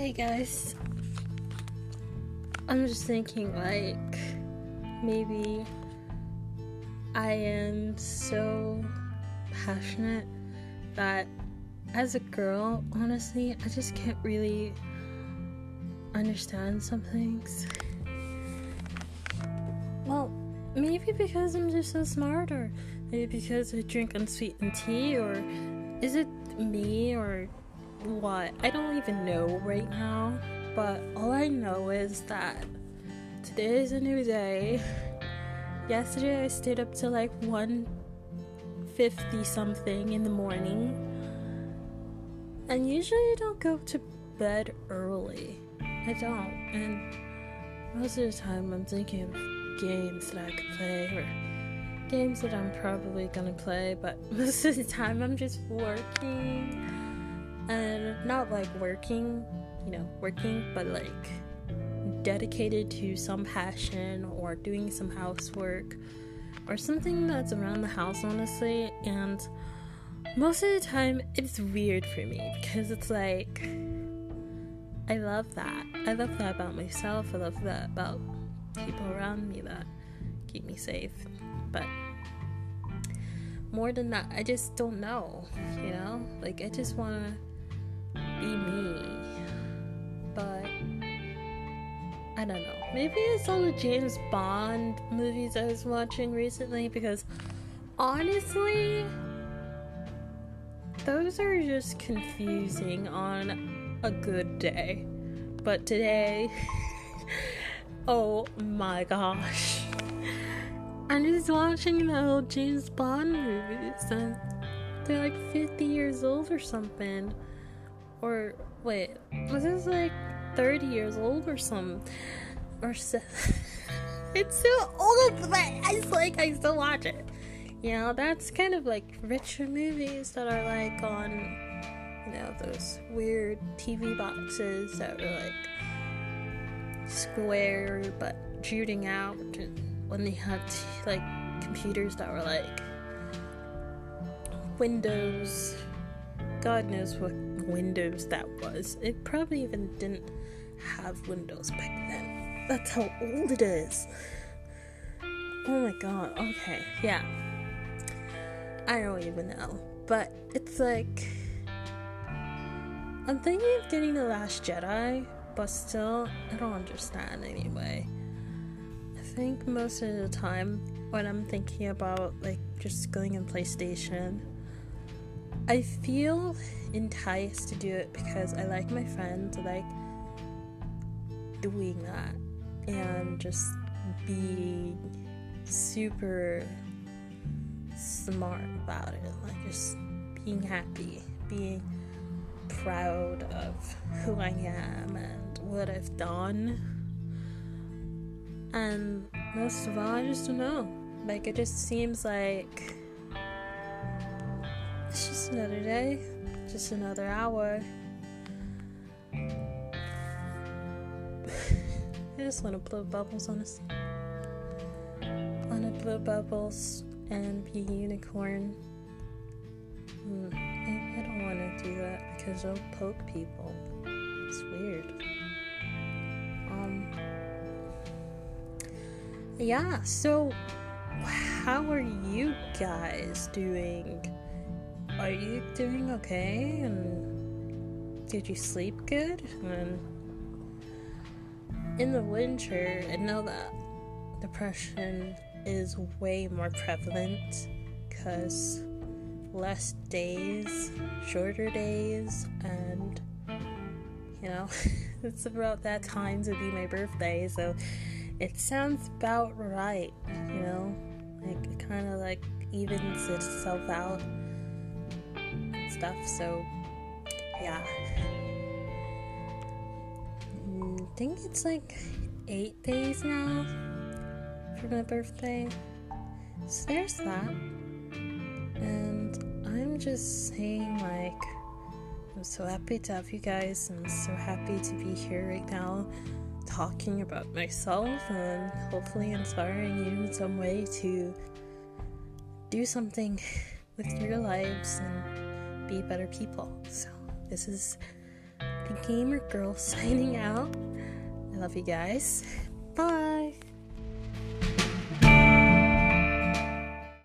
Hey guys. I'm just thinking, like, maybe I am so passionate that as a girl, honestly, I just can't really understand some things. Well, maybe because I'm just so smart, or maybe because I drink unsweetened tea, or is it me, or what? I don't even know right now, but all I know is that today is a new day. Yesterday I stayed up till like 1:50 something in the morning. And usually I don't go to bed early. I don't. And most of the time I'm thinking of games that I could play or games that I'm probably gonna play, but most of the time I'm just working and not like working, you know, working, but like dedicated to some passion or doing some housework or something that's around the house, honestly. And most of the time, it's weird for me because it's like, I love that. I love that about myself. I love that about people around me that keep me safe. But more than that, I just don't know, you know? Like, I just want to be me. But I don't know. Maybe it's all the James Bond movies I was watching recently because honestly, those are just confusing on a good day. But today, oh my gosh. I'm just watching the old James Bond movies and they're like 50 years old or something or wait, this like 30 years old or some or so it's so old but I like I still watch it. You know, that's kind of like richer movies that are like on you know, those weird TV boxes that were like square but shooting out when they had like computers that were like Windows God knows what Windows that was. It probably even didn't have Windows back then. That's how old it is. Oh my god, okay, yeah. I don't even know. But it's like. I'm thinking of getting The Last Jedi, but still, I don't understand anyway. I think most of the time when I'm thinking about like just going in PlayStation, I feel enticed to do it because I like my friends, I like doing that and just being super smart about it. Like just being happy, being proud of who I am and what I've done. And most of all, I just don't know. Like, it just seems like it's just another day, just another hour. I just want to blow bubbles, honestly. I want to blow bubbles and be a unicorn. Mm, maybe I don't want to do that because I'll poke people. It's weird. Um. Yeah. So, how are you guys doing? Are you doing okay? And did you sleep good? And in the winter, I know that depression is way more prevalent because less days, shorter days, and you know, it's about that time to be my birthday, so it sounds about right, you know, like it kind of like evens itself out stuff. So, yeah. I think it's like eight days now for my birthday. So there's that. And I'm just saying, like, I'm so happy to have you guys. I'm so happy to be here right now talking about myself and hopefully inspiring you in some way to do something with your lives and be better people. So, this is the gamer girl signing out. I love you guys. Bye.